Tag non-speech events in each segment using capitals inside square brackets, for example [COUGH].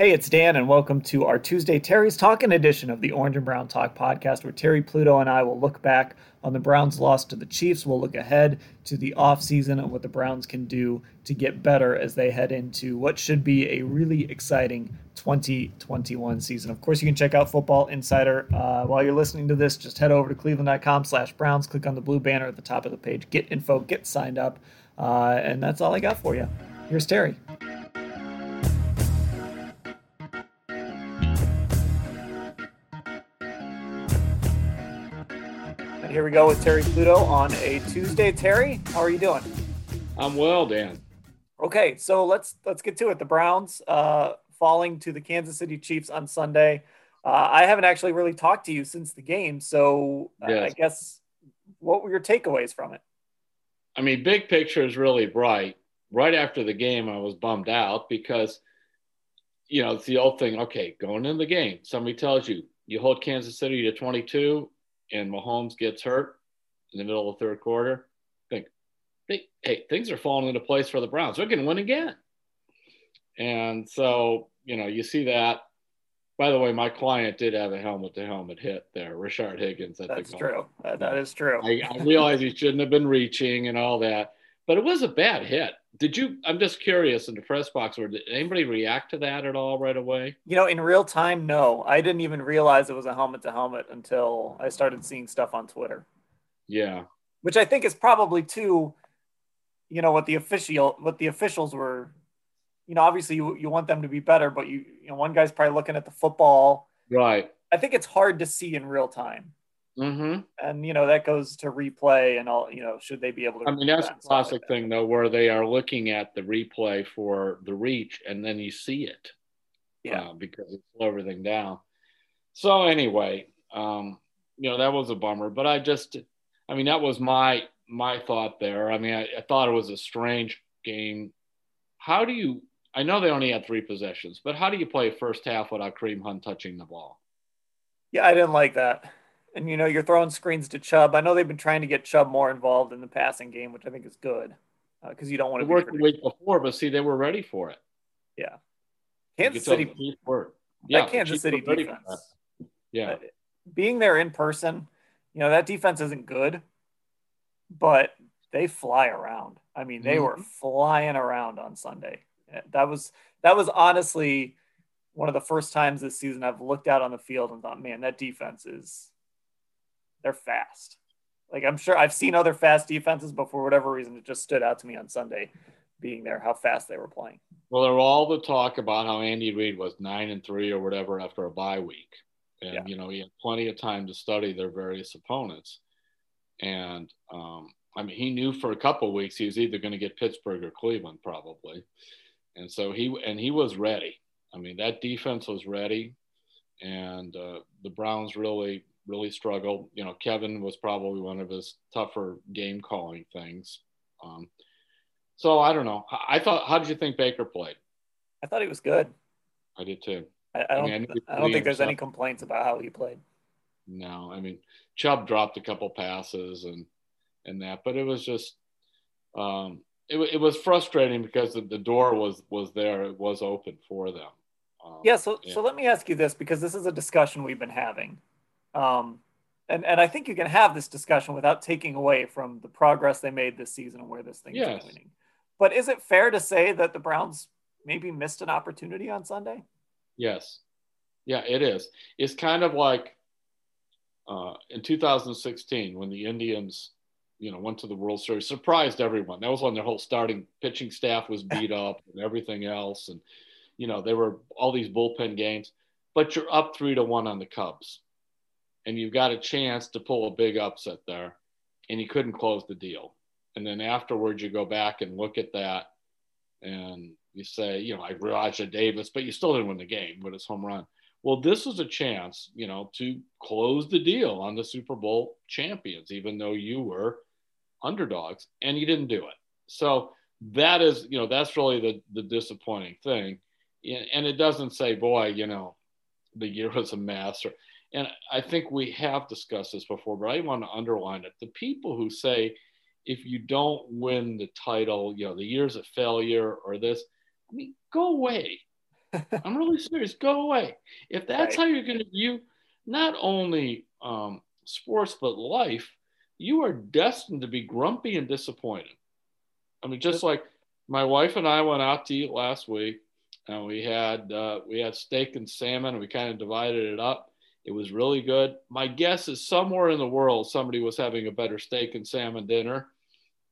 Hey, it's Dan, and welcome to our Tuesday Terry's Talking edition of the Orange and Brown Talk podcast, where Terry Pluto and I will look back on the Browns' loss to the Chiefs. We'll look ahead to the offseason and what the Browns can do to get better as they head into what should be a really exciting 2021 season. Of course, you can check out Football Insider uh, while you're listening to this. Just head over to cleveland.com slash Browns, click on the blue banner at the top of the page, get info, get signed up, uh, and that's all I got for you. Here's Terry. Here we go with Terry Pluto on a Tuesday. Terry, how are you doing? I'm well, Dan. Okay, so let's let's get to it. The Browns uh, falling to the Kansas City Chiefs on Sunday. Uh, I haven't actually really talked to you since the game, so uh, Yes. I guess what were your takeaways from it? I mean, big picture is really bright. Right after the game, I was bummed out because, you know, it's the old thing. Okay, going in the game, somebody tells you you hold Kansas City to 22, and Mahomes gets hurt in the middle of the third quarter. Think, hey, things are falling into place for the Browns. They're going to win again. And so, you know, you see that. By the way, my client did have a helmet to helmet hit there, Rashard Higgins. At That's true. That, that is true. I, I realize he shouldn't have been reaching and all that, but it was a bad hit. Did you? I'm just curious in the press box, or did anybody react to that at all right away? You know, in real time, no. I didn't even realize it was a helmet to helmet until I started seeing stuff on Twitter, Yeah, which I think is probably too, you know, what the official what the officials were. You know, obviously you, you want them to be better, but you you know one guy's probably looking at the football. right. I think it's hard to see in real time, Mm-hmm. and you know that goes to replay and all. You know, should they be able to? I mean, that's a stuff like classic thing though, where they are looking at the replay for the reach, and then you see it. Yeah. uh, because it slow everything down. So anyway, um, you know that was a bummer, but I just, I mean, that was my my thought there. I mean, I, I thought it was a strange game. How do you? I know they only had three possessions, but how do you play first half without Kareem Hunt touching the ball? Yeah, I didn't like that. And you know, you're throwing screens to Chubb. I know they've been trying to get Chubb more involved in the passing game, which I think is good because you don't want to work the week before, but see, they were ready for it. Yeah, Kansas City, were. that Yeah, Kansas City were defense. Yeah, uh, being there in person, you know that defense isn't good, but they fly around. I mean, they were Mhm. flying around on Sunday. That was that was honestly one of the first times this season I've looked out on the field and thought, man, that defense is they're fast. Like I'm sure I've seen other fast defenses, but for whatever reason, it just stood out to me on Sunday being there, how fast they were playing. Well, there were all the talk about how Andy Reid was nine and three or whatever after a bye week, and Yeah. you know he had plenty of time to study their various opponents, and um, I mean he knew for a couple of weeks he was either going to get Pittsburgh or Cleveland probably, and so he and he was ready. I mean that defense was ready, and uh, the Browns really really struggled. You know Kevin was probably one of his tougher game calling things. Um, so I don't know. I I thought. How did you think Baker played? I thought he was good. I did too. I, I don't. mean, I I don't think there's any complaints about how he played. No, I mean Chubb dropped a couple passes and and that, but it was just um, it, it was frustrating because the, the door was was there, it was open for them. Um, Yeah, so yeah. so let me ask you this because this is a discussion we've been having. Um and, and I think you can have this discussion without taking away from the progress they made this season and where this thing Yes. is going. But is it fair to say that the Browns maybe missed an opportunity on Sunday? Yes. Yeah, it is. It's kind of like uh, in 2016 when the Indians, you know, went to the World Series, surprised everyone. That was when their whole starting pitching staff was [LAUGHS] beat up and everything else, and you know, there were all these bullpen games. But you're up three to one on the Cubs, and you've got a chance to pull a big upset there, and you couldn't close the deal. And then afterwards, you go back and look at that, and you say, you know, like Rajai Davis, but you still didn't win the game with his home run. Well, this was a chance, you know, to close the deal on the Super Bowl champions, even though you were underdogs, and you didn't do it. So that is, you know, that's really the the disappointing thing, and it doesn't say, boy, you know, the year was a mess. Or, and I think we have discussed this before, but I want to underline it. The people who say if you don't win the title, you know, the year's a failure or this, I mean, go away. [LAUGHS] I'm really serious. Go away. If that's right. how you're going to view not only um, sports, but life, you are destined to be grumpy and disappointed. I mean, just like my wife and I went out to eat last week, and we had uh, we had steak and salmon, and we kind of divided it up. It was really good. My guess is somewhere in the world somebody was having a better steak and salmon dinner,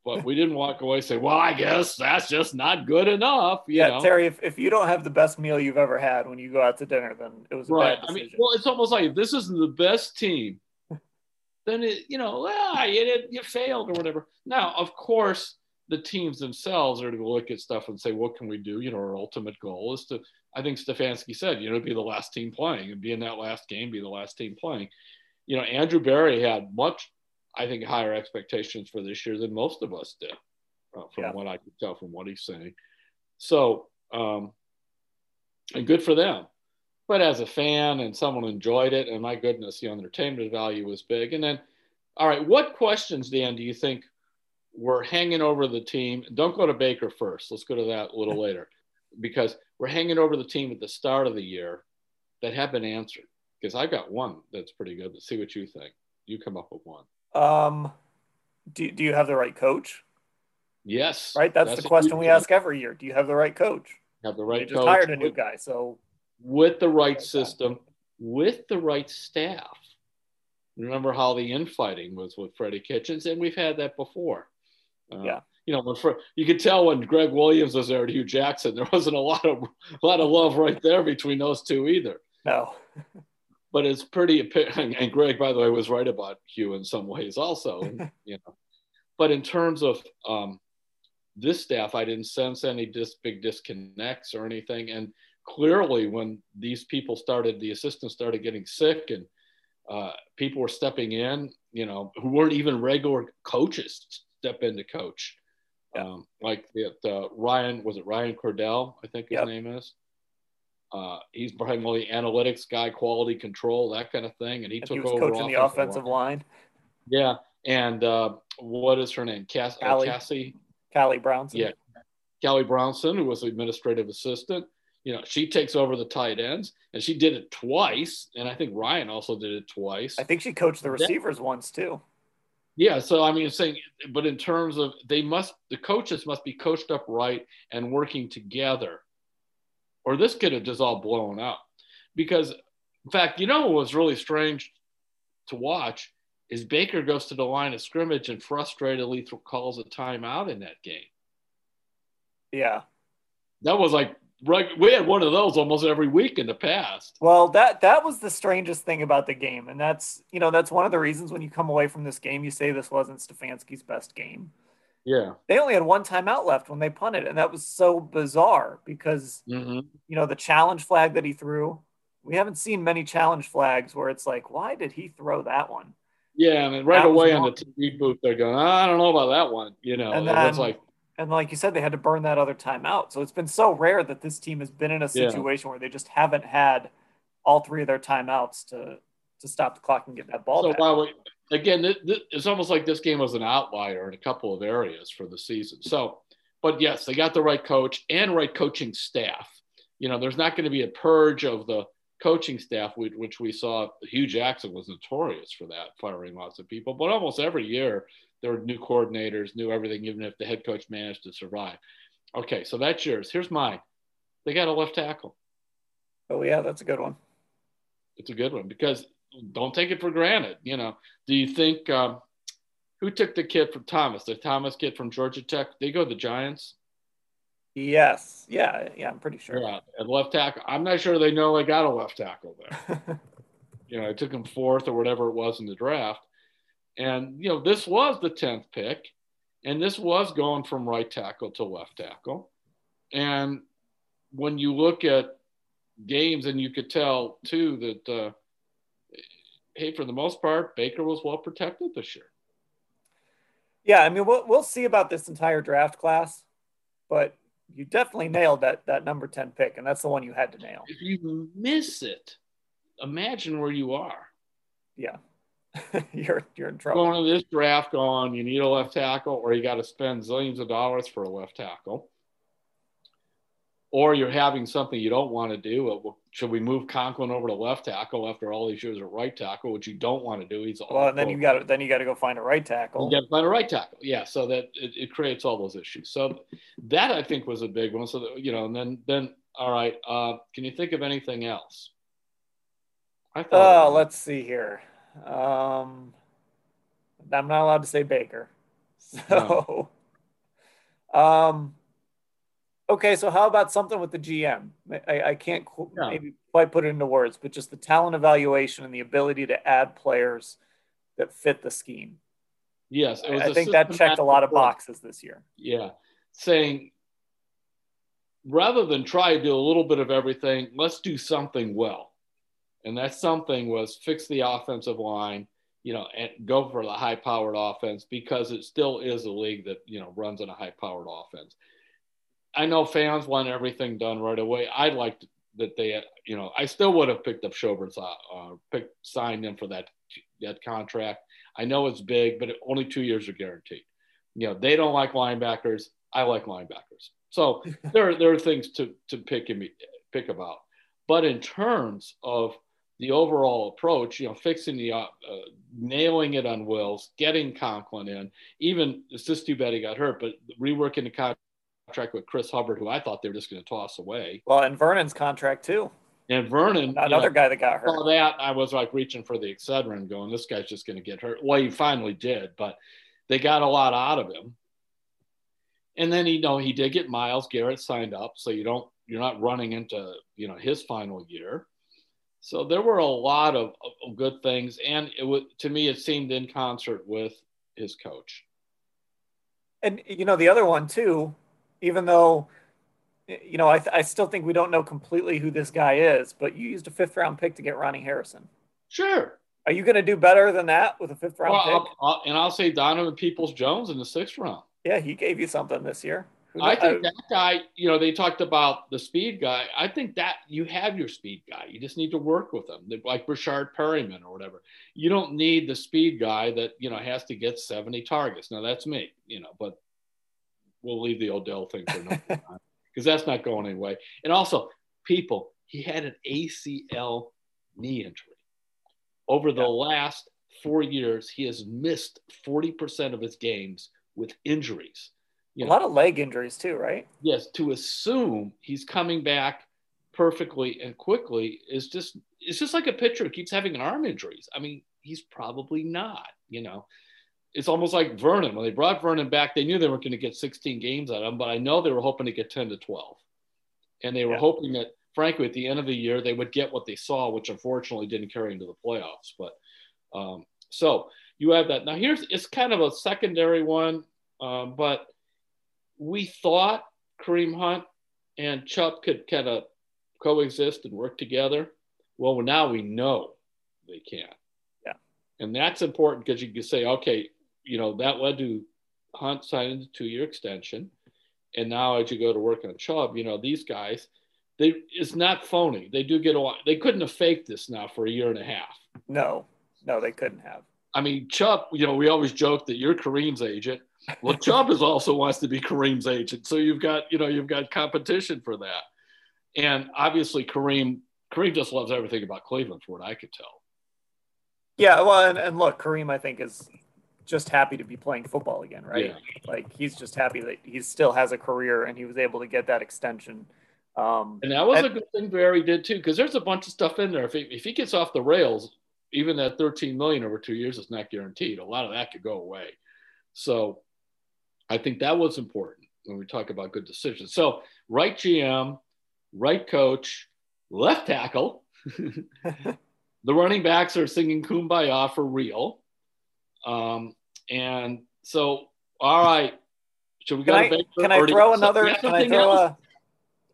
but we didn't walk away say, "Well, I guess that's just not good enough." yeah, know? Terry, if, if you don't have the best meal you've ever had when you go out to dinner, then it was a right. bad decision. I mean, well, it's almost like if this isn't the best team, [LAUGHS] then it, you know, ah, you, you failed or whatever. Now, of course, the teams themselves are to look at stuff and say, what can we do? You know, our ultimate goal is to, I think Stefanski said, you know, be the last team playing and be in that last game, be the last team playing. You know, Andrew Berry had much, I think, higher expectations for this year than most of us did, uh, from yeah. what I could tell from what he's saying. So, um, and good for them. But as a fan and someone enjoyed it, and my goodness, the entertainment value was big. And then, all right, what questions, Dan, do you think we're hanging over the team. Don't go to Baker first. Let's go to that a little [LAUGHS] later because we're hanging over the team at the start of the year that have been answered. Because I've got one that's pretty good. Let's see what you think. You come up with one. Um, do, do you have the right coach? Yes. Right. That's, that's the question we ask every year. Do you have the right coach? Have the right. They just hired a new guy, so with the right system, with the right staff. Remember how the infighting was with Freddie Kitchens, and we've had that before. Uh, yeah. You know, for, you could tell when Gregg Williams was there to Hue Jackson, there wasn't a lot of a [LAUGHS] lot of love right there between those two either. No. [LAUGHS] but it's pretty and Gregg, by the way, was right about Hue in some ways also. [LAUGHS] you know, but in terms of um, this staff, I didn't sense any dis- big disconnects or anything. And clearly, when these people started, the assistants started getting sick and uh, people were stepping in, you know, who weren't even regular coaches step in to coach. Yeah. Um, like the, the, Ryan, was it Ryan Cordell? I think his yep. name is. Uh, he's primarily analytics guy, quality control, that kind of thing. And he and took he over coaching the offensive line. line. Yeah. And uh, what is her name? Cass- uh, Callie. Cassie? Callie Brownson. Yeah. Callie Brownson, who was the administrative assistant. You know, she takes over the tight ends and she did it twice. And I think Ryan also did it twice. I think she coached the receivers once too. Yeah, so I mean, saying, but in terms of they must, the coaches must be coached up right and working together, or this could have just all blown up. Because, in fact, you know what was really strange to watch is Baker goes to the line of scrimmage and frustratedly calls a timeout in that game. Yeah, that was like we had one of those almost every week in the past. Well, that that was the strangest thing about the game, and that's you know that's one of the reasons when you come away from this game, you say this wasn't Stefanski's best game. Yeah, they only had one timeout left when they punted, and that was so bizarre because mm-hmm. you know the challenge flag that he threw. We haven't seen many challenge flags where it's like, why did he throw that one? Yeah, I and right that away on the TV booth, they're going, I don't know about that one. You know, and then, it's like and like you said, they had to burn that other time out. So it's been so rare that this team has been in a situation yeah. where they just haven't had all three of their timeouts to to stop the clock and get that ball. So back. while we, again, it's almost like this game was an outlier in a couple of areas for the season. So, but yes, they got the right coach and right coaching staff. You know, there's not going to be a purge of the coaching staff, which we saw. Hue Jackson was notorious for that, firing lots of people. But almost every year, there were new coordinators, new everything, even if the head coach managed to survive. Okay, so that's yours. Here's mine. They got a left tackle. Oh yeah, that's a good one. It's a good one because don't take it for granted. You know, do you think um, who took the kid from Thomas? The Thomas kid from Georgia Tech? They go the Giants. Yes. Yeah. Yeah. I'm pretty sure. Yeah. At left tackle, I'm not sure they know they got a left tackle there. [LAUGHS] you know, it took him fourth or whatever it was in the draft. And, you know, this was the 10th pick, and this was going from right tackle to left tackle. And when you look at games, and you could tell too that, uh, hey, for the most part, Baker was well protected this year. Yeah, I mean, we'll we'll see about this entire draft class, but you definitely nailed that that number ten pick, and that's the one you had to nail. If you miss it, imagine where you are. Yeah, [LAUGHS] you're you're in trouble. Going to this draft, going you need a left tackle, or you got to spend zillions of dollars for a left tackle or you're having something you don't want to do. Should we move Conklin over to left tackle after all these years at right tackle, which you don't want to do? He's well, and then you got to then you got to go find a right tackle. You got to find a right tackle, yeah. So that it, it, creates all those issues. So that I think was a big one. So that, you know, and then then all right, uh, can you think of anything else? I thought. Oh, let's see here. Um, I'm not allowed to say Baker, [LAUGHS] so. No. Um, Okay, so how about something with the GM? I, I can't qu- yeah. maybe quite put it into words, but just the talent evaluation and the ability to add players that fit the scheme. Yes, I think that checked a lot of boxes this year. Yeah, saying rather than try to do a little bit of everything, let's do something well, and that something was fix the offensive line, you know, and go for the high-powered offense because it still is a league that you know runs on a high-powered offense I know fans want everything done right away. I liked that they, you know, I still would have picked up Schobert's, uh, uh, picked, signed him for that that contract. I know it's big, but only two years are guaranteed. You know, they don't like linebackers. I like linebackers. So [LAUGHS] there, are there are things to to pick and pick about. But in terms of the overall approach, you know, fixing the, uh, uh, nailing it on Wills, getting Conklin in, even it's just too bad he got hurt, but reworking the contract with Chris Hubbard, who I thought they were just going to toss away. Well, and Vernon's contract too. And Vernon, another know, guy that got hurt. Saw that I was like reaching for the Excedrin, going, "This guy's just going to get hurt." Well, he finally did, but they got a lot out of him. And then you know he did get Myles Garrett signed up, so you don't you're not running into you know his final year. So there were a lot of, of good things, and it was to me it seemed in concert with his coach. And you know the other one too even though you know I, th- I still think we don't know completely who this guy is but you used a fifth round pick to get ronnie harrison. Sure. Are you going to do better than that with a fifth round well, pick? I'll, I'll, and i'll say donovan peoples jones in the sixth round. Yeah he gave you something this year I think that guy, you know, they talked about the speed guy. I think that you have your speed guy. You just need to work with him, like Breshad Perriman or whatever. You don't need the speed guy that, you know, has to get 70 targets. Now, that's me, you know, but we'll leave the Odell thing for another [LAUGHS] time because that's not going anyway. And also, people, he had an ACL knee injury. Over the yeah. last four years, he has missed 40% of his games with injuries. You know, a lot of leg injuries, too, right? Yes. To assume he's coming back perfectly and quickly is just, it's just like a pitcher who keeps having arm injuries. I mean, he's probably not, you know it's almost like Vernon. When they brought Vernon back, they knew they weren't going to get 16 games out of him, but I know they were hoping to get 10 to 12. And they were yeah. hoping that, frankly, at the end of the year, they would get what they saw, which unfortunately didn't carry into the playoffs. But um, so you have that. Now, here's it's kind of a secondary one, um, but we thought Kareem Hunt and Chubb could kind of coexist and work together. Well, now we know they can't. Yeah. And that's important because you can say, okay, you know, that led to Hunt signing a two-year extension. And now as you go to work on Chubb, you know, these guys, they it's not phony. They do get a lot. They couldn't have faked this now for a year and a half. No, no, they couldn't have. I mean, Chubb, you know, we always joke that you're Kareem's agent. Well, [LAUGHS] Chubb is also wants to be Kareem's agent. So you've got, you know, you've got competition for that. And obviously Kareem, Kareem just loves everything about Cleveland, for what I could tell. Yeah, well, and, and look, Kareem, I think is just happy to be playing football again, right? Yeah. Like he's just happy that he still has a career and he was able to get that extension. Um, and that was and, a good thing Berry did too, because there's a bunch of stuff in there. If he, if he gets off the rails, even that 13 million over two years is not guaranteed. A lot of that could go away. So I think that was important when we talk about good decisions. So right GM, right coach, left tackle. [LAUGHS] the running backs are singing kumbaya for real. Um, and so, all right, should we can go I, to Baker? Can I throw another? Can I throw else? a?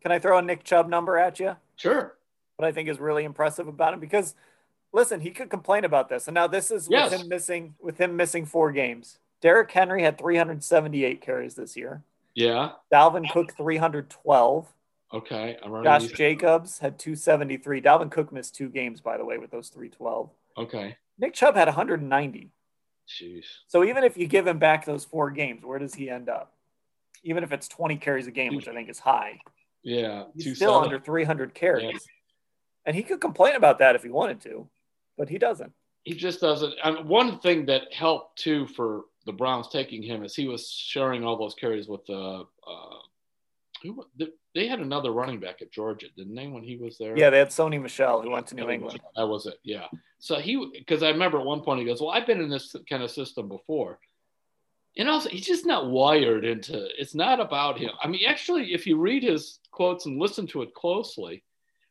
can I throw a Nick Chubb number at you? Sure. What I think is really impressive about him because listen, he could complain about this. And now this is Yes. with him missing with him missing four games. Derrick Henry had 378 carries this year. Yeah. Dalvin Cook 312. Okay. Josh these- Jacobs had 273. Dalvin Cook missed two games, by the way, with those 312. Okay. Nick Chubb had 190. Jeez. So even if you give him back those four games, where does he end up? Even if it's 20 carries a game, which I think is high, Yeah. he's still under 300 carries. Yeah. And he could complain about that if he wanted to, but he doesn't. he just doesn't. And one thing that helped too for the Browns taking him is he was sharing all those carries with uh, uh who they had another running back at Georgia, didn't they? When he was there, Yeah, they had Sony Michel who went to New England. That was it. Yeah. So he, because I remember at one point he goes, "Well, I've been in this kind of system before." And also, he's just not wired into. It's not about him. I mean, actually, if you read his quotes and listen to it closely,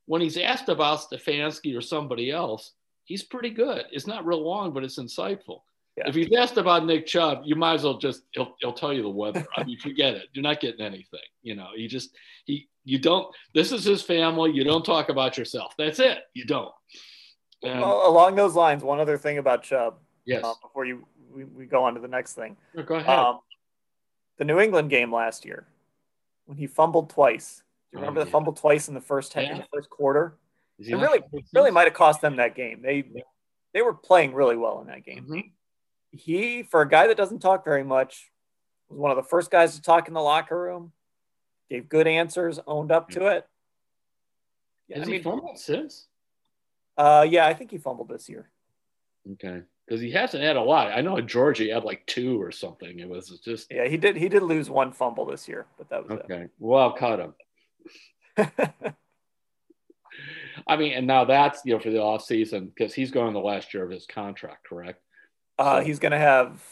when he's asked about Stefanski or somebody else, he's pretty good. It's not real long, but it's insightful. Yeah. If he's asked about Nick Chubb, you might as well just he'll, he'll tell you the weather. I mean, [LAUGHS] forget it. You're not getting anything. You know, he just he you don't. This is his family. You don't talk about yourself. That's it. You don't. And, Well, along those lines, one other thing about Chubb yes. uh, before you we, we go on to the next thing. Go ahead. Um, the New England game last year, when he fumbled twice. Do you Oh, remember the fumble twice in the first in Yeah. the first quarter? It really really might have cost them that game. They they were playing really well in that game. Mhm. He, for a guy that doesn't talk very much, was one of the first guys to talk in the locker room. Gave good answers, owned up to it. Yeah, Has I he fumbled since? uh, yeah, I think he fumbled this year. Okay, because he hasn't had a lot. I know in Georgia he had like two or something. It was just Yeah, he did. He did lose one fumble this year, but that was okay. Well, I'll cut him. [LAUGHS] I mean, and now that's you know for the off season because he's going the last year of his contract, correct? uh, So- he's gonna have.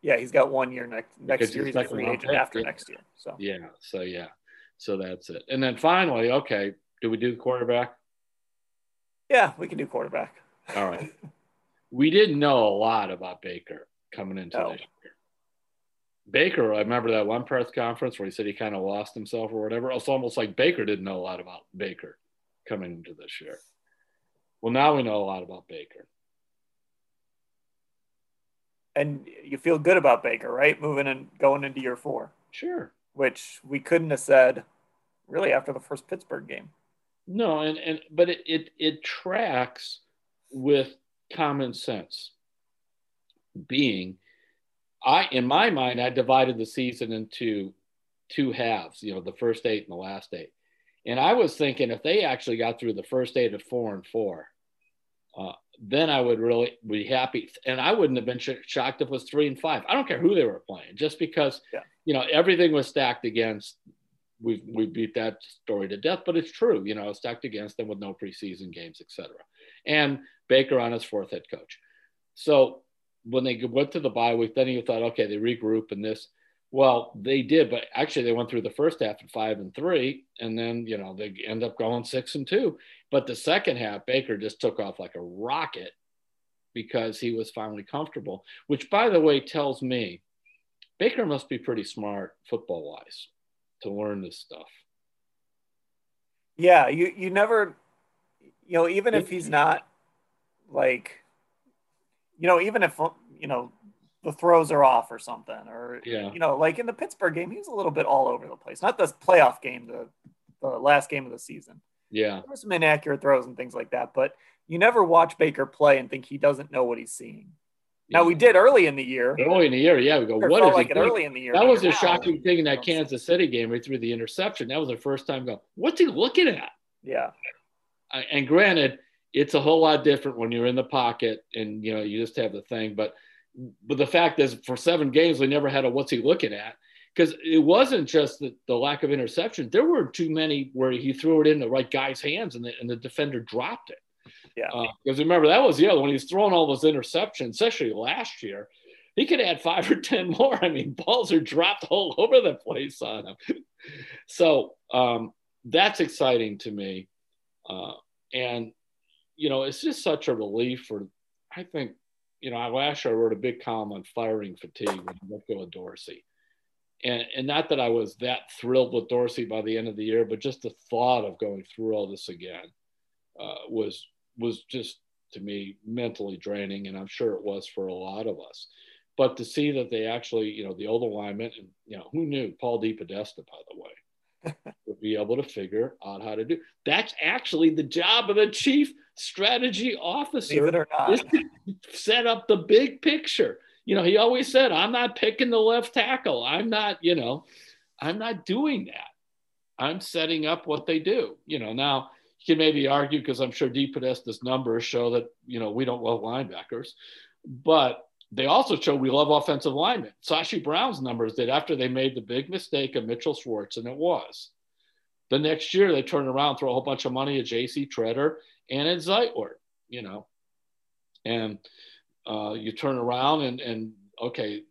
Yeah, he's got one year next next year. he's a free agent after yeah. next year. So Yeah. So yeah. So that's it. And then finally, okay, do we do the quarterback? yeah, we can do quarterback. All right. [LAUGHS] we didn't know a lot about Baker coming into No. this year. Baker, I remember that one press conference where he said he kind of lost himself or whatever. It's almost like Baker didn't know a lot about Baker coming into this year. Well, now we know a lot about Baker. And you feel good about Baker, right? Moving and going into year four, Sure. which we couldn't have said really after the first Pittsburgh game. No, and, and but it, it it tracks with common sense. Being, I in my mind, I divided the season into two halves. You know, the first eight and the last eight, and I was thinking if they actually got through the first eight at four and four, uh, then I would really be happy, and I wouldn't have been sh- shocked if it was three and five. I don't care who they were playing, just because Yeah. you know everything was stacked against we we beat that story to death, but it's true. You know, stacked against them with no preseason games, etc. And Baker on his fourth head coach. So when they went to the bye week, then you thought, okay, they regroup and this. Well, they did, but actually they went through the first half at five and three, and then you know they end up going six and two. But the second half, Baker just took off like a rocket because he was finally comfortable. Which, by the way, tells me Baker must be pretty smart football wise to learn this stuff. Yeah, you you never, you know, even if he's not like, you know, even if you know the throws are off or something, or Yeah. you know, like in the Pittsburgh game, he was a little bit all over the place. Not this playoff game, the the last game of the season. Yeah, There were some inaccurate throws and things like that, but you never watch Baker play and think he doesn't know what he's seeing. Now we did early in the year. early in the year. Yeah, we go. What like it early in the year. That was a shocking thing in that Kansas City game. He threw the interception. That was the first time. Go. What's he looking at? Yeah, And granted, it's a whole lot different when you're in the pocket and you know you just have the thing. But but the fact is, for seven games, we never had a what's he looking at because it wasn't just the, the lack of interception. There were too many where he threw it in the right guy's hands and the, and the defender dropped it. yeah. Because remember, that was the other one. He's throwing all those interceptions, especially last year. He could add five or 10 more. I mean, balls are dropped all over the place on him. so um, that's exciting to me. Uh, and, you know, it's just such a relief for, I think, you know, last year I wrote a big column on firing fatigue when I let go of Dorsey. and and not that I was that thrilled with Dorsey by the end of the year, but just the thought of going through all this again uh, was was just to me mentally draining, and I'm sure it was for a lot of us. But to see that they actually, you know, the old alignment, and you know, who knew Paul DePodesta, by the way, would be able to figure out how to do. That's actually the job of a chief strategy officer. Is to set up the big picture you know, he always said, I'm not picking the left tackle. I'm not, you know, I'm not doing that. I'm setting up what they do. You know, now you can maybe argue because I'm sure DePodesta's numbers show that, you know, we don't love linebackers, but they also show we love offensive linemen. Sashi Brown's numbers did after they made the big mistake of Mitchell Schwartz, and it was. The next year, they turn around, throw a whole bunch of money at J.C. Tretter and at Zeitler, you know. And uh, you turn around and, and okay,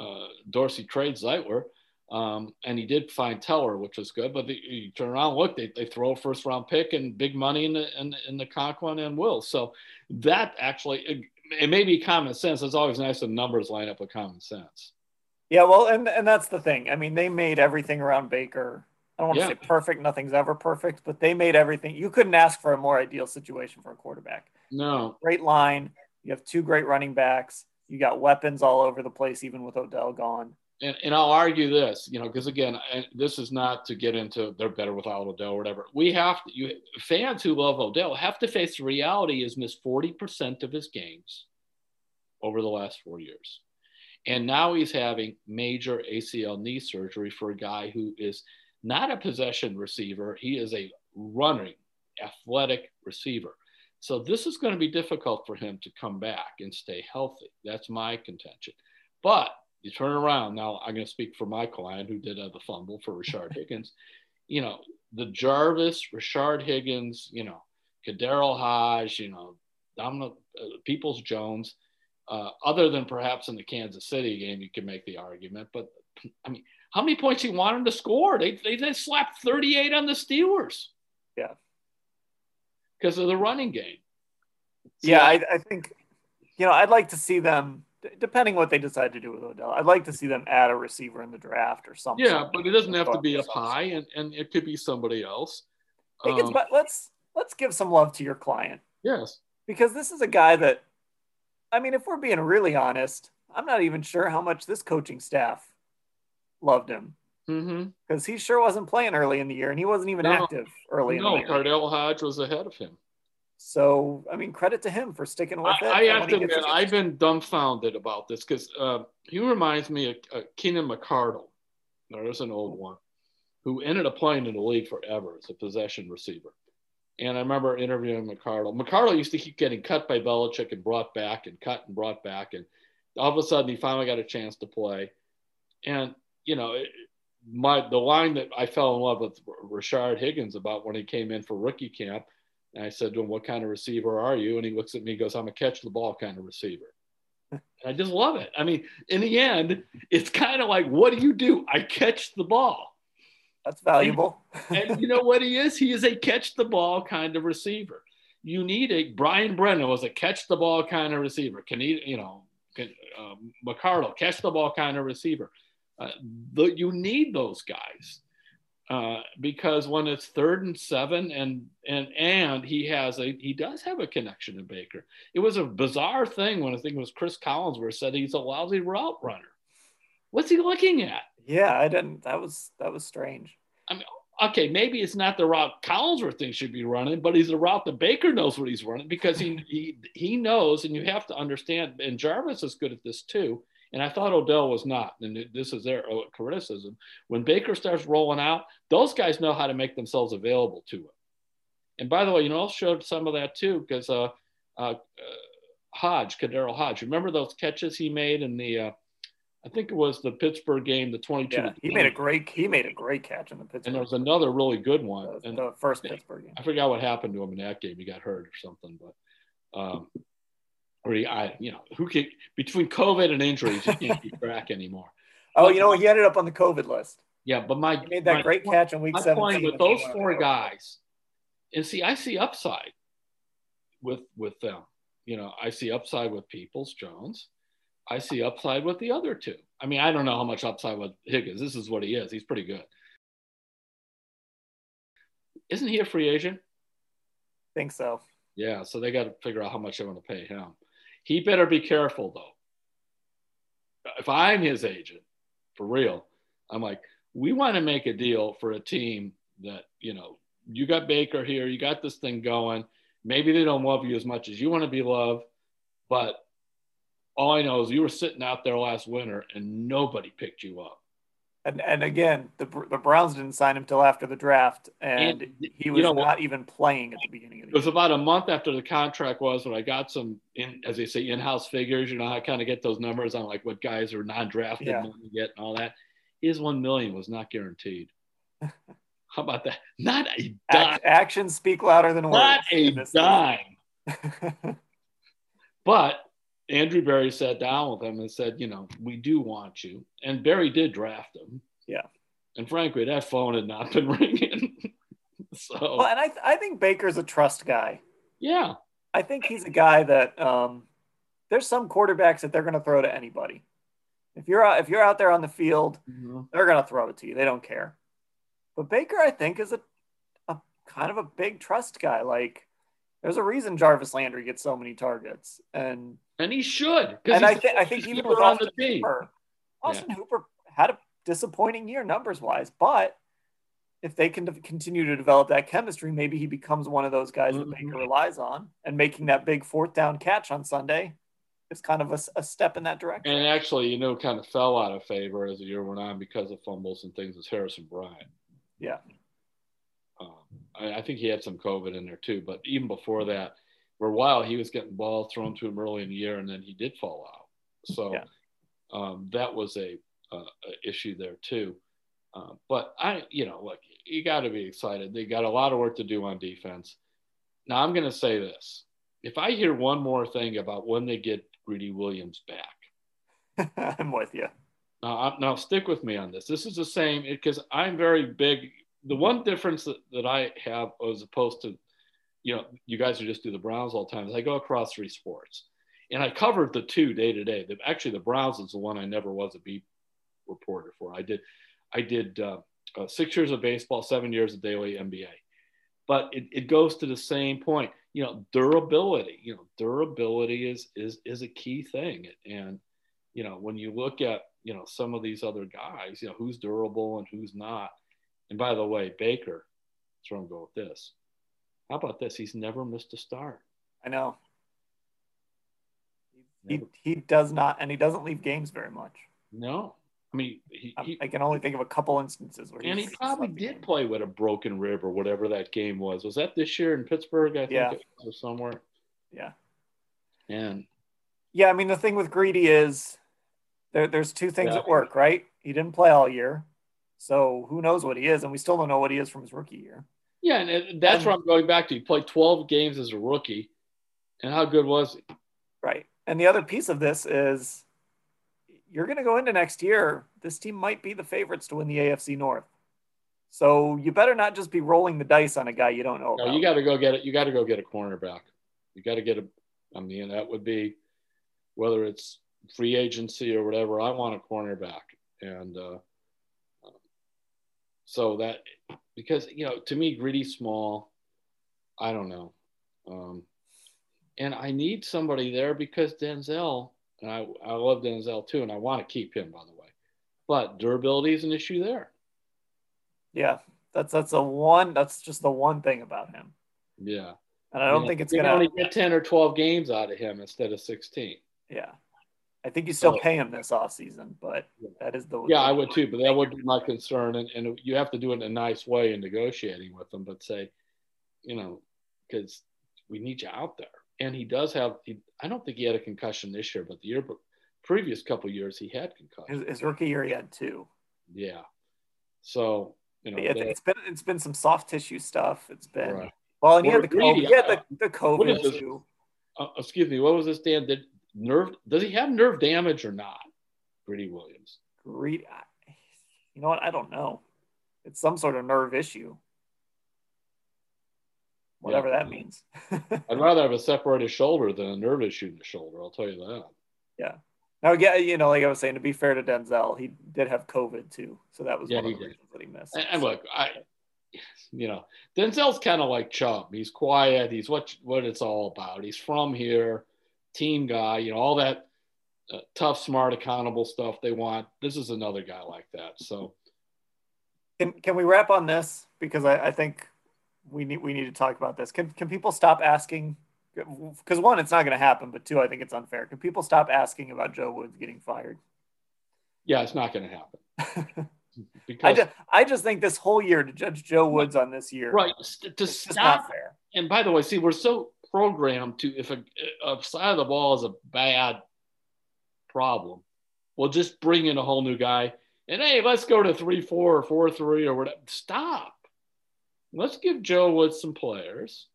uh, Dorsey trades Zeitler, um, and he did find Teller, which was good. But the, you turn around, look, they, they throw a first round pick and big money in the in, in the Conklin and Will. So that actually it, may be common sense. It's always nice when numbers line up with common sense. Yeah, well, and and that's the thing. I mean, they made everything around Baker. I don't want to say perfect. Nothing's ever perfect, but they made everything. You couldn't ask for a more ideal situation for a quarterback. No, great line you have two great running backs. You got weapons all over the place, even with Odell gone. And, and I'll argue this, you know, because again, this is not to get into they're better without Odell or whatever. We have to, you fans who love Odell have to face the reality is missed 40% of his games over the last four years. And now he's having major ACL knee surgery for a guy who is not a possession receiver. He is a running, athletic receiver. So this is going to be difficult for him to come back and stay healthy. That's my contention. But you turn around now. I'm going to speak for my client who did have the fumble for Rashard [LAUGHS] Higgins. You know the Jarvis, Rashard Higgins. You know KhaDarel Hodge. You know Dominic uh, Peoples Jones. Uh, other than perhaps in the Kansas City game, you can make the argument. But I mean, how many points he wanted to score? They they, they slapped 38 on the Steelers. Yeah because of the running game. So, yeah, I, I, think, you know, I'd like to see them, depending what they decide to do with Odell, I'd like to see them add a receiver in the draft or something. Yeah, but it doesn't have to be up high, and, and it could be somebody else. Um, but let's let's give some love to your client. Yes, because this is a guy that, I mean, if we're being really honest, I'm not even sure how much this coaching staff loved him. Because mm-hmm. he sure wasn't playing early in the year, and he wasn't even no, active early. No, in the year. KhaDarel Hodge was ahead of him. So, I mean, credit to him for sticking with I, it. I have to admit, I've been dumbfounded about this because uh, he reminds me of uh, Keenan McCardell. There's an old one who ended up playing in the league forever as a possession receiver. And I remember interviewing McCardell. McCardell used to keep getting cut by Belichick and brought back and cut and brought back. And all of a sudden, he finally got a chance to play. And, you know, it, my the line that I fell in love with Rashard Higgins about when he came in for rookie camp. And I said to him, What kind of receiver are you? And he looks at me, and goes, I'm a catch the ball kind of receiver. And I just love it. I mean, in the end, it's kind of like, what do you do? I catch the ball. That's valuable. And, and you know what he is? He is a catch the ball kind of receiver. You need a Brian Brennan was a catch the ball kind of receiver. Can he, you know, can, uh, McCardell, catch the ball kind of receiver. Uh, the, you need those guys uh, because when it's third and seven and and and he has a he does have a connection to Baker. It was a bizarre thing when I think it was Cris Collinsworth said he's a lousy route runner. What's he looking at? Yeah, I didn't. That was that was strange. I mean, okay, maybe it's not the route Collinsworth thinks should be running, but he's the route that Baker knows what he's running because he he he knows, and you have to understand. And Jarvis is good at this too. And I thought Odell was not. And this is their uh, criticism. When Baker starts rolling out, those guys know how to make themselves available to him. And by the way, you know, I showed some of that too because uh, uh, uh, Hodge, KhaDarel Hodge, remember those catches he made in the, uh, I think it was the Pittsburgh game, the 22. Yeah, he made a great, he made a great catch in the Pittsburgh. And there was another really good one. The, and the first Pittsburgh game. I forgot what happened to him in that game. He got hurt or something, but um, or he, I, you know, who can between COVID and injuries, you can't keep track anymore. [LAUGHS] Oh, but, you know, he ended up on the COVID list. Yeah, but my he made that my, great catch in week my 17. with those four guys, and see, I see upside with with them. You know, I see upside with Peoples Jones. I see upside with the other two. I mean, I don't know how much upside with Higgins. This is what he is. He's pretty good. Isn't he a free agent? Think so. Yeah, so they got to figure out how much they want to pay him. He better be careful though. If I'm his agent, for real, I'm like, we want to make a deal for a team that, you know, you got Baker here, you got this thing going. Maybe they don't love you as much as you want to be loved, but all I know is you were sitting out there last winter and nobody picked you up. And and again, the the Browns didn't sign him till after the draft, and, and he was you know, not even playing at the beginning of the. It was about a month after the contract was when I got some, in, as they say, in-house figures. You know, I kind of get those numbers on like what guys are non-drafted yeah. get and all that. His one million was not guaranteed. [LAUGHS] How about that? Not a dime. Actions speak louder than words. Not a dime. [LAUGHS] but Andrew Berry sat down with him and said, you know, we do want you. And Berry did draft him. Yeah. And frankly, that phone had not been [LAUGHS] ringing. so, well, and I, th- I think Baker's a trust guy. Yeah. I think he's a guy that um, there's some quarterbacks that they're going to throw to anybody. If you're out, if you're out there on the field, mm-hmm. they're going to throw it to you. They don't care. But Baker, I think, is a, a kind of a big trust guy. Like, there's a reason Jarvis Landry gets so many targets, and and he should. And I, th- I think even with Austin Hooper, Austin yeah. Hooper had a disappointing year numbers wise, but if they can continue to develop that chemistry, maybe he becomes one of those guys mm-hmm. that Baker relies on, and making that big fourth down catch on Sunday is kind of a, a, step in that direction. And actually, you know, kind of fell out of favor as the year went on because of fumbles and things. As Harrison Bryant. Yeah. I, I, think he had some COVID in there too, but even before that, for a while he was getting balls thrown to him early in the year, and then he did fall out. So yeah. um, that was a, a, issue there too. Uh, but I, you know, look, you got to be excited. They got a lot of work to do on defense. Now I'm going to say this: if I hear one more thing about when they get Greedy Williams back, [LAUGHS] I'm with you. Now, now stick with me on this. This is the same because I'm very big. The one difference that, that I have as opposed to you know, you guys who just do the Browns all the time. Is I go across three sports, and I covered the two day to day. Actually, the Browns is the one I never was a beat reporter for. I did, I did uh, uh, six years of baseball, seven years of daily NBA. But it, it goes to the same point. You know, durability. You know, durability is is is a key thing. And you know, when you look at you know some of these other guys, you know, who's durable and who's not. And by the way, Baker, that's where I'm going with this how about this? He's never missed a start. I know. He, he does not, and he doesn't leave games very much. No. I mean, he, he, I can only think of a couple instances where and he probably did play with a broken rib or whatever that game was. Was that this year in Pittsburgh? I think yeah. it was somewhere. Yeah. And yeah, I mean the thing with Greedy is there, there's two things yeah. at work, right? He didn't play all year, so who knows what he is, and we still don't know what he is from his rookie year. Yeah, and that's where I'm going back to. He played 12 games as a rookie, and how good was he? Right. And the other piece of this is you're going to go into next year. This team might be the favorites to win the AFC North. So you better not just be rolling the dice on a guy you don't know. No, you got to go get it. You got to go get a cornerback. You got to get a. I mean, that would be whether it's free agency or whatever. I want a cornerback, and uh, so that because you know to me Greedy small i don't know. Um, and i need somebody there because denzel and I, I love denzel too and i want to keep him by the way. But durability is an issue there. Yeah that's that's a one that's just the one thing about him. Yeah. And i don't think it's gonna only get 10 or 12 games out of him instead of 16 yeah I think you still pay him this off season, but that is the yeah, I would too. But that would be my concern, and, and you have to do it in a nice way in negotiating with them. But say, you know, because we need you out there, and he does have. He, I don't think he had a concussion this year, but the year previous couple years he had concussion. His, his, rookie year he had two. Yeah, so you know, it, has been it's been some soft tissue stuff. It's been right. well, and he had the COVID, he had the, the COVID too. Uh, excuse me, what was this, Dan? Did nerve. Does he have nerve damage or not? Greedy Williams. Greedy. You know what? I don't know. It's some sort of nerve issue. Whatever yeah. that means. [LAUGHS] I'd rather have a separated shoulder than a nerve issue in the shoulder. I'll tell you that. Yeah. Now, yeah, you know, like I was saying, to be fair to Denzel, he did have COVID too, so that was Yeah, one of he the did. reasons that he missed. And, and look, I, you know, Denzel's kind of like Chubb. He's quiet. He's what what it's all about. He's from here, team guy. You know, all that uh, tough, smart, accountable stuff they want. This is another guy like that. So Can can we wrap on this because I, I think we need we need to talk about this. Can can people stop asking? Because one, it's not going to happen, but two, I think it's unfair. Can people stop asking about Joe Woods getting fired? yeah, it's not going to happen [LAUGHS] I just I just think this whole year to judge Joe Woods on this year, right to stop and by the way, see, we're so programmed to if a, a side of the ball is a bad problem, we'll just bring in a whole new guy and hey, let's go to three four or four three or whatever. Stop. Let's give Joe Woods some players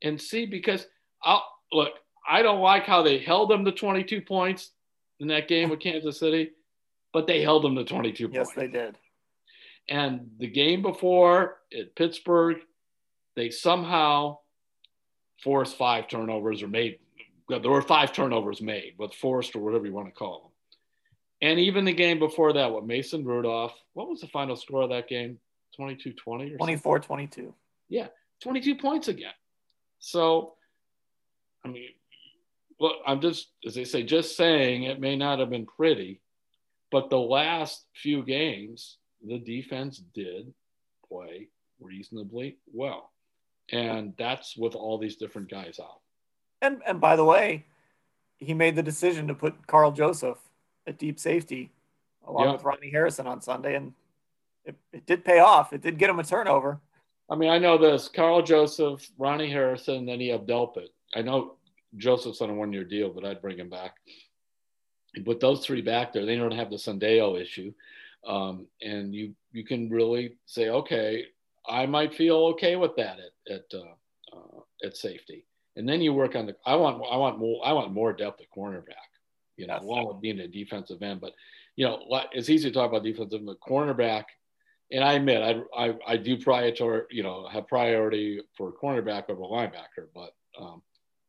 and see because I'll look. I don't like how they held them to 22 points in that game with Kansas City, but they held them to 22 Yes, points. Yes, they did. And the game before at Pittsburgh, they somehow forced five turnovers or made there were five turnovers made with forced or whatever you want to call them. And even the game before that, with Mason Rudolph, what was the final score of that game? 22 20 or something? 24 22. 22 points again. So, I mean, well, I'm just, as they say, just saying it may not have been pretty, but the last few games, the defense did play reasonably well. And that's with all these different guys out. And and by the way, he made the decision to put Karl Joseph at deep safety along Yeah. with Ronnie Harrison on Sunday, and it, it did pay off. It did get him a turnover. I mean, I know this Karl Joseph, Ronnie Harrison, then he have Delpit. I know Joseph's on a one year deal, but I'd bring him back. With those three back there, they don't have the Sendejo issue. Um, and you you can really say, okay, I might feel okay with that at at uh, uh, at safety. And then you work on the. I want I want more I want more depth at cornerback. You know, along with being a defensive end. But you know, it's easy to talk about defensive, end, but cornerback and I admit I, I, I do priority, you know, have priority for cornerback over linebacker, but um,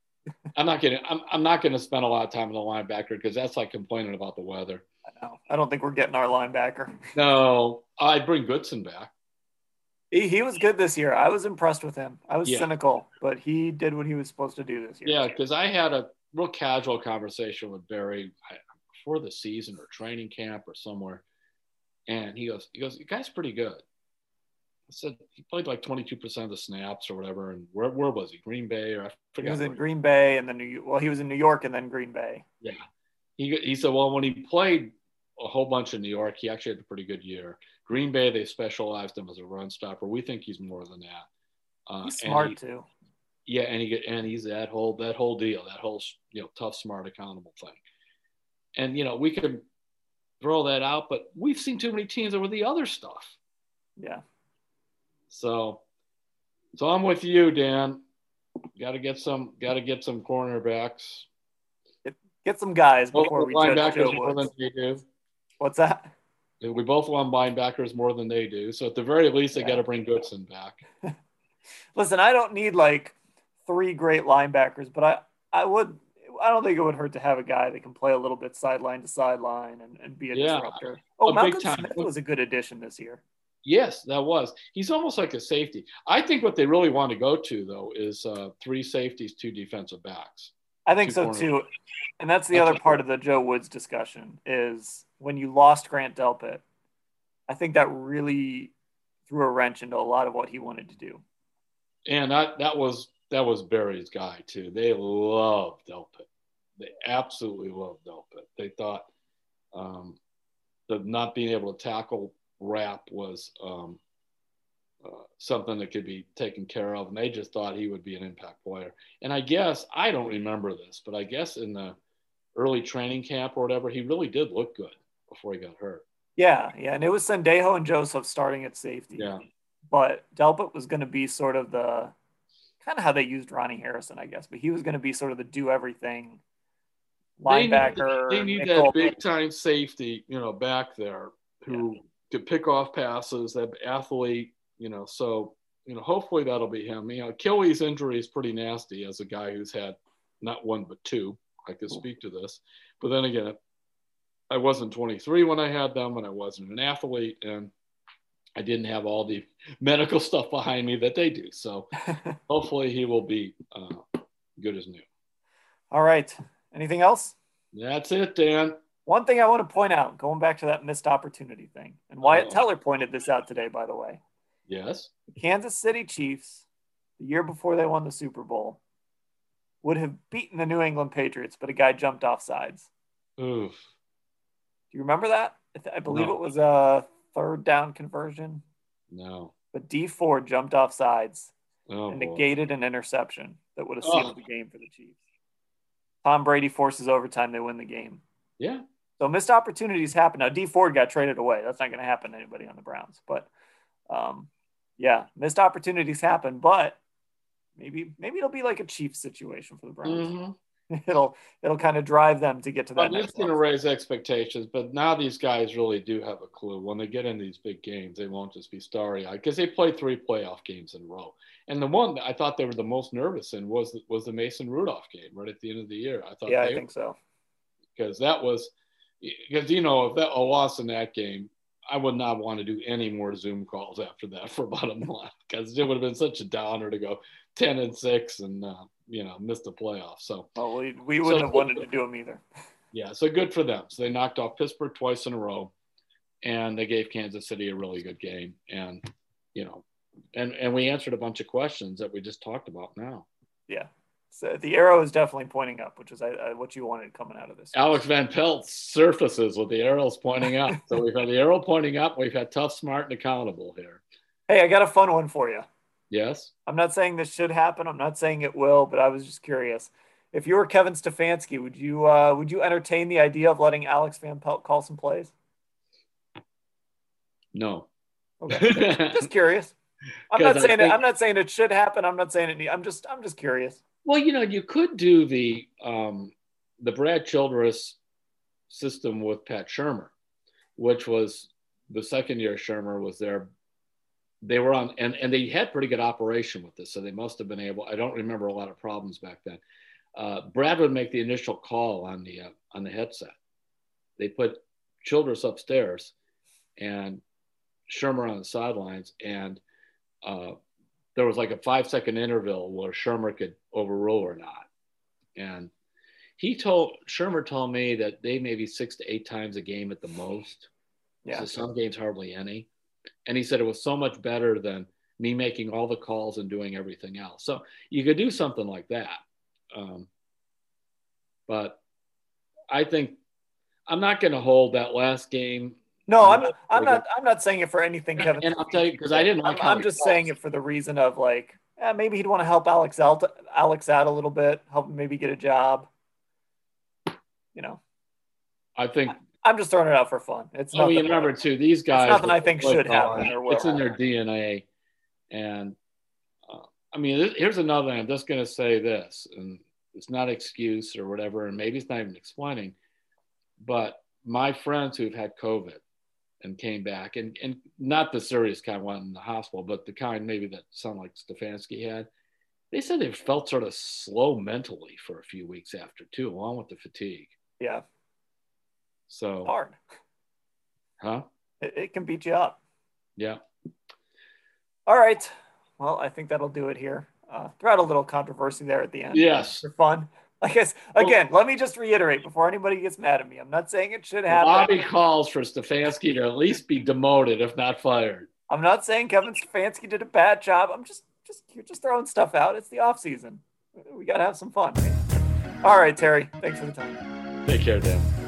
[LAUGHS] I'm not gonna I'm, I'm not gonna spend a lot of time on the linebacker because that's like complaining about the weather. I know. I don't think we're getting our linebacker. No, I'd bring Goodson back. He, he was good this year. I was impressed with him. I was Yeah. cynical, but he did what he was supposed to do this year. Yeah, because I had a real casual conversation with Berry before the season or training camp or somewhere, and he goes, he goes, "You guy's pretty good." I said he played like 22% of the snaps or whatever, and where, where was he? Green Bay or I forget. He was in where. Green Bay and then New well, he was in New York and then Green Bay. Yeah. He, he said, well, when he played a whole bunch in New York, he actually had a pretty good year. Green Bay, they specialized him as a run stopper. We think he's more than that. Uh, He's smart he- too. yeah, and he and he's that whole that whole deal, that whole you know tough, smart, accountable thing. And you know we can throw that out, but we've seen too many teams over the other stuff. Yeah. So, so I'm with you, Dan. Got to get some. Got to get some cornerbacks. Get some guys Both before we judge Joe Woods. What's that? We both want linebackers more than they do. So at the very least, they Yeah. got to bring Goodson back. [LAUGHS] Listen, I don't need like three great linebackers, but I, I would I don't think it would hurt to have a guy that can play a little bit sideline to sideline and, and be a Yeah. disruptor. Oh, A Malcolm. Smith was a good addition this year. Yes, that was. He's almost like a safety. I think what they really want to go to though is uh, three safeties, two defensive backs. I think so corners. too. And that's the That's other part of the Joe Woods discussion is when you lost Grant Delpit, I think that really threw a wrench into a lot of what he wanted to do. And that that was that was Berry's guy too. They loved Delpit. They absolutely loved Delpit. They thought um, that not being able to tackle rap was um, uh, something that could be taken care of, and they just thought he would be an impact player. And I guess I don't remember this, but I guess in the early training camp or whatever, he really did look good before he got hurt. Yeah, yeah. And it was Sendejo and Joseph starting at safety. Yeah. But Delpit was going to be sort of the kind of how they used Ronnie Harrison, I guess. But he was going to be sort of the do everything They need- linebacker. They need that big time safety, you know, back there who could pick off passes, that athlete, you know. So, you know, hopefully that'll be him. You know, Achilles injury is pretty nasty as a guy who's had not one but two. I could speak to this. But then again, I wasn't 23 when I had them, and I wasn't an athlete, and I didn't have all the [LAUGHS] medical stuff behind me that they do. So [LAUGHS] hopefully he will be uh, good as new. All right. Anything else? That's it, Dan. One thing I want to point out, going back to that missed opportunity thing, and Wyatt oh. Teller pointed this out today, by the way. Yes. The Kansas City Chiefs, the year before they won the Super Bowl, would have beaten the New England Patriots, but a guy jumped off sides. Oof. Do you remember that? I believe no. it was a third down conversion. No. But Dee Ford jumped off sides oh, and negated boy. an interception that would have sealed oh. the game for the Chiefs. Tom Brady forces overtime. They win the game. Yeah. So missed opportunities happen. Now Dee Ford got traded away. That's not going to happen to anybody on the Browns. But um, yeah, missed opportunities happen. But maybe maybe it'll be like a Chiefs situation for the Browns. Mm-hmm. [LAUGHS] it'll it'll kind of drive them to get to that. It's going to raise expectations, but now these guys really do have a clue. When they get in these big games, they won't just be starry eyed because they play three playoff games in a row. And the one I thought they were the most nervous in was was the Mason Rudolph game right at the end of the year. I thought. Yeah, I think so. Because that was because you know if that a loss in that game, I would not want to do any more Zoom calls after that [LAUGHS] for about a month because it would have been such a downer to go ten and six and uh, you know missed the playoffs. So well, we, we wouldn't so, have wanted to do them either. Yeah, so good for them. So they knocked off Pittsburgh twice in a row, and they gave Kansas City a really good game. And you know, and and we answered a bunch of questions that we just talked about now. Yeah. So the arrow is definitely pointing up, which is uh, what you wanted coming out of this. Alex Van Pelt surfaces with the arrows pointing up. so we've had the arrow pointing up. We've had tough, smart, and accountable here. Hey, I got a fun one for you. Yes. I'm not saying this should happen. I'm not saying it will, but I was just curious. If you were Kevin Stefanski, would you uh, would you entertain the idea of letting Alex Van Pelt call some plays? No. Okay. just curious. [LAUGHS] I'm not saying think, it, I'm not saying it should happen. I'm not saying it. I'm just I'm just curious. Well, you know, you could do the um, the Brad Childress system with Pat Shurmur, which was the second year Shurmur was there they were on and, and they had pretty good operation with this so they must have been able i don't remember a lot of problems back then. Uh, brad would make the initial call on the uh, on the headset. They put childress upstairs and shurmur on the sidelines and uh, there was like a five second interval where shurmur could overrule or not. And he told shurmur told me that they maybe six to eight times a game at the most. Yeah. So some games hardly any and he said it was so much better than me making all the calls and doing everything else. So you could do something like that. Um, but I think I'm not going to hold that last game. No, I'm, I'm not. I'm not saying it for anything, Kevin. And I'll tell you because I didn't like. I'm, I'm just saying it for the reason of like, yeah, maybe he'd want to help Alex out, Alex out a little bit, help him maybe get a job. You know. I think I'm just throwing it out for fun. It's oh, you remember too. These guys, nothing I think should happen. Or it's in their DNA, and uh, I mean, here's another. thing. I'm just going to say this, and it's not excuse or whatever, and maybe it's not even explaining, but my friends who've had COVID and came back, and and not the serious kind went in the hospital, but the kind maybe that sound like Stefanski had. They said they felt sort of slow mentally for a few weeks after too, along with the fatigue. Yeah, so hard. Huh? It, it can beat you up. Yeah. All right. Well, I think that'll do it here. Uh, throw out a little controversy there at the end. Yes. For fun. I guess again, well, let me just reiterate before anybody gets mad at me. I'm not saying it should happen. Bobby calls for Stefanski to at least be demoted, if not fired. I'm not saying Kevin Stefanski did a bad job. I'm just just you're just throwing stuff out. It's the off season. We gotta have some fun. All right, Terry. Thanks for the time. Take care, Dan.